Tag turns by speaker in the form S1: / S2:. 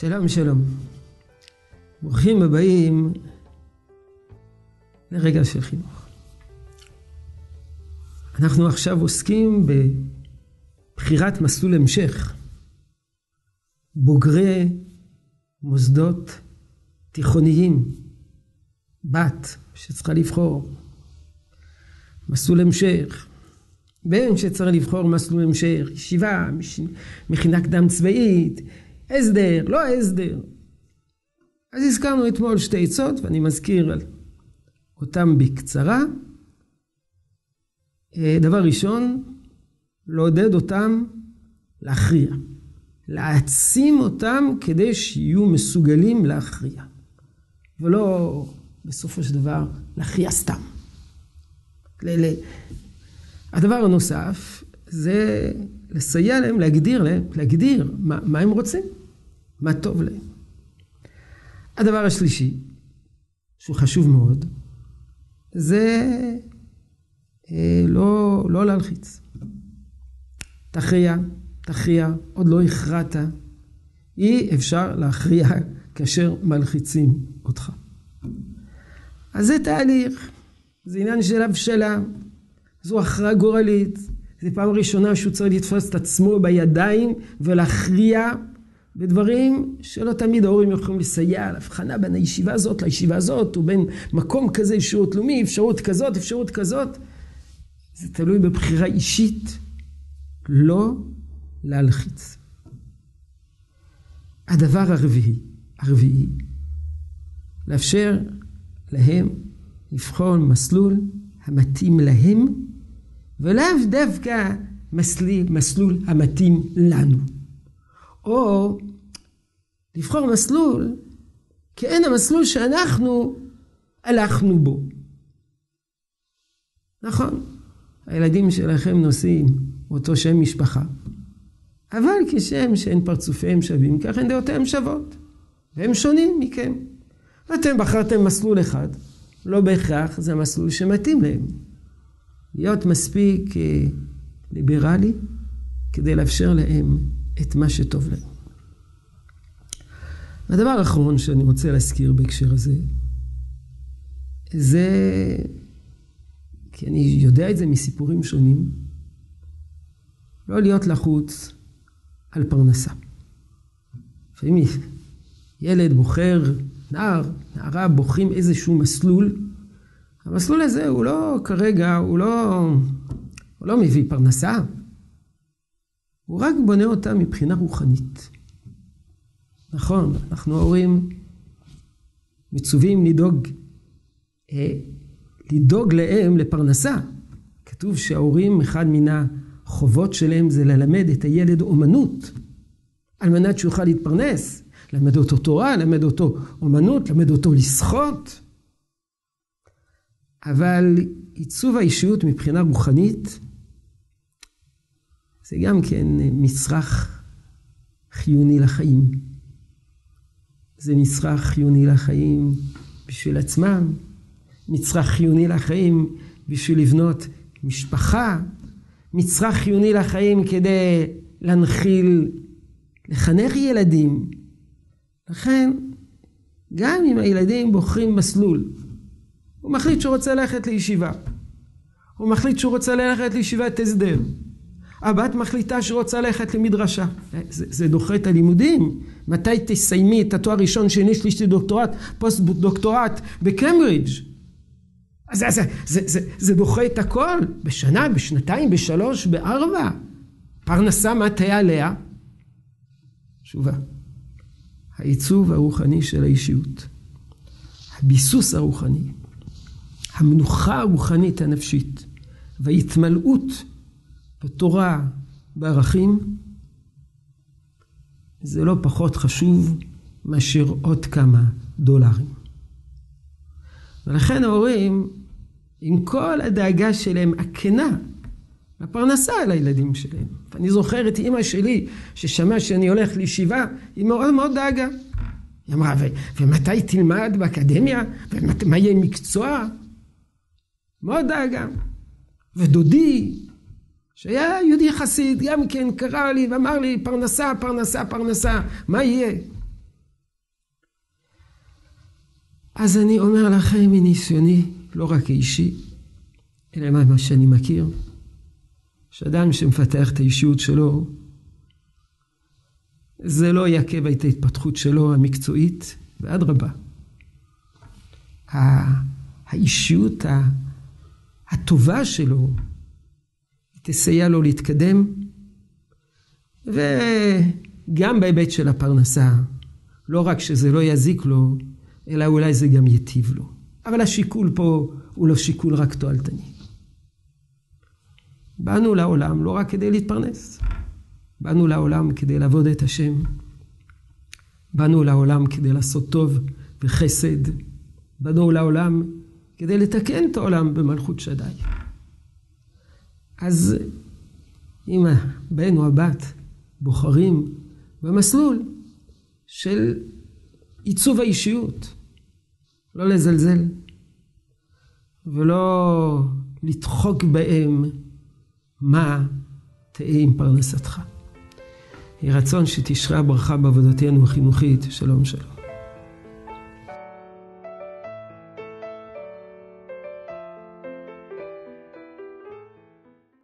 S1: שלום שלום. ברוכים הבאים לרגע של חינוך. אנחנו עכשיו עוסקים בבחירת מסלול המשך. בוגרי מוסדות תיכוניים, בת שצריכה לבחור מסלול המשך, בן שצריך לבחור מסלול המשך, ישיבה, מכינה קדם צבאית, הסדר, לא הסדר. אז הזכרנו אתמול שתי עצות, ואני מזכיר אותם בקצרה. אה, דבר ראשון, לעודד אותם להכריע. להעצים אותם כדי שיהיו מסוגלים להכריע. ולא בסופו של דבר להכריע סתם. הדבר הנוסף זה לסייע להם, להגדיר להם, להגדיר מה, מה הם רוצים. מה טוב להם. הדבר השלישי, שהוא חשוב מאוד, זה אה, לא, לא להלחיץ. תכריע, תכריע, עוד לא הכרעת. אי אפשר להכריע כאשר מלחיצים אותך. אז זה תהליך, זה עניין של הבשלה, זו הכרעה גורלית. זו פעם ראשונה שהוא צריך לתפוס את עצמו בידיים ולהכריע ודברים שלא תמיד ההורים יכולים לסייע על הבחנה בין הישיבה הזאת לישיבה הזאת, או בין מקום כזה, שירות לאומי, אפשרות כזאת, אפשרות כזאת. זה תלוי בבחירה אישית, לא להלחיץ. הדבר הרביעי, הרביעי, לאפשר להם לבחור מסלול המתאים להם, ולאו דווקא מסלול, מסלול המתאים לנו. או לבחור מסלול כאין המסלול שאנחנו הלכנו בו. נכון, הילדים שלכם נושאים אותו שם משפחה, אבל כשם שאין פרצופיהם שווים, כך אין דעותיהם שוות, והם שונים מכם. ואתם בחרתם מסלול אחד, לא בהכרח זה המסלול שמתאים להם. להיות מספיק אה, ליברלי כדי לאפשר להם את מה שטוב להם. הדבר האחרון שאני רוצה להזכיר בהקשר הזה, זה, כי אני יודע את זה מסיפורים שונים, לא להיות לחוץ על פרנסה. לפעמים ילד בוחר, נער, נערה בוחרים איזשהו מסלול, המסלול הזה הוא לא כרגע, הוא לא, הוא לא מביא פרנסה, הוא רק בונה אותה מבחינה רוחנית. נכון, אנחנו ההורים מצווים לדאוג, אה, לדאוג להם לפרנסה. כתוב שההורים, אחד מן החובות שלהם זה ללמד את הילד אומנות, על מנת שיוכל להתפרנס. למד אותו תורה, למד אותו אומנות, למד אותו לשחות. אבל עיצוב האישיות מבחינה רוחנית זה גם כן מצרך חיוני לחיים. זה מצרך חיוני לחיים בשביל עצמם, מצרך חיוני לחיים בשביל לבנות משפחה, מצרך חיוני לחיים כדי להנחיל, לחנך ילדים. לכן, גם אם הילדים בוחרים מסלול, הוא מחליט שהוא רוצה ללכת לישיבה, הוא מחליט שהוא רוצה ללכת לישיבת הסדר, הבת מחליטה שרוצה ללכת למדרשה. זה, זה דוחה את הלימודים. מתי תסיימי את התואר ראשון, שני, שלישי, דוקטורט, פוסט דוקטורט בקמברידג'. זה, זה, זה, זה, זה דוחה את הכל. בשנה, בשנתיים, בשלוש, בארבע. פרנסה, מה תהיה עליה? תשובה. העיצוב הרוחני של האישיות. הביסוס הרוחני. המנוחה הרוחנית הנפשית. וההתמלאות בתורה, בערכים, זה לא פחות חשוב מאשר עוד כמה דולרים. ולכן ההורים, עם כל הדאגה שלהם, הכנה, לפרנסה על הילדים שלהם. אני זוכר את אימא שלי, ששמעה שאני הולך לישיבה, היא מאוד מאוד דאגה. היא אמרה, ומתי תלמד באקדמיה? ומה יהיה מקצוע? מאוד דאגה. ודודי, שהיה יהודי חסיד, גם כן קרא לי ואמר לי, פרנסה, פרנסה, פרנסה, מה יהיה? אז אני אומר לכם מניסיוני, לא רק אישי, אלא מה שאני מכיר, שאדם שמפתח את האישיות שלו, זה לא יעכב את ההתפתחות שלו המקצועית, ואדרבה. האישיות הטובה שלו תסייע לו להתקדם, וגם בהיבט של הפרנסה, לא רק שזה לא יזיק לו, אלא אולי זה גם ייטיב לו. אבל השיקול פה הוא לא שיקול רק תועלתני. באנו לעולם לא רק כדי להתפרנס, באנו לעולם כדי לעבוד את השם. באנו לעולם כדי לעשות טוב וחסד. באנו לעולם כדי לתקן את העולם במלכות שדי. אז אם הבן או הבת בוחרים במסלול של עיצוב האישיות, לא לזלזל ולא לדחוק בהם מה תהא עם פרנסתך. יהי רצון שתשרה הברכה בעבודתנו החינוכית. שלום שלום.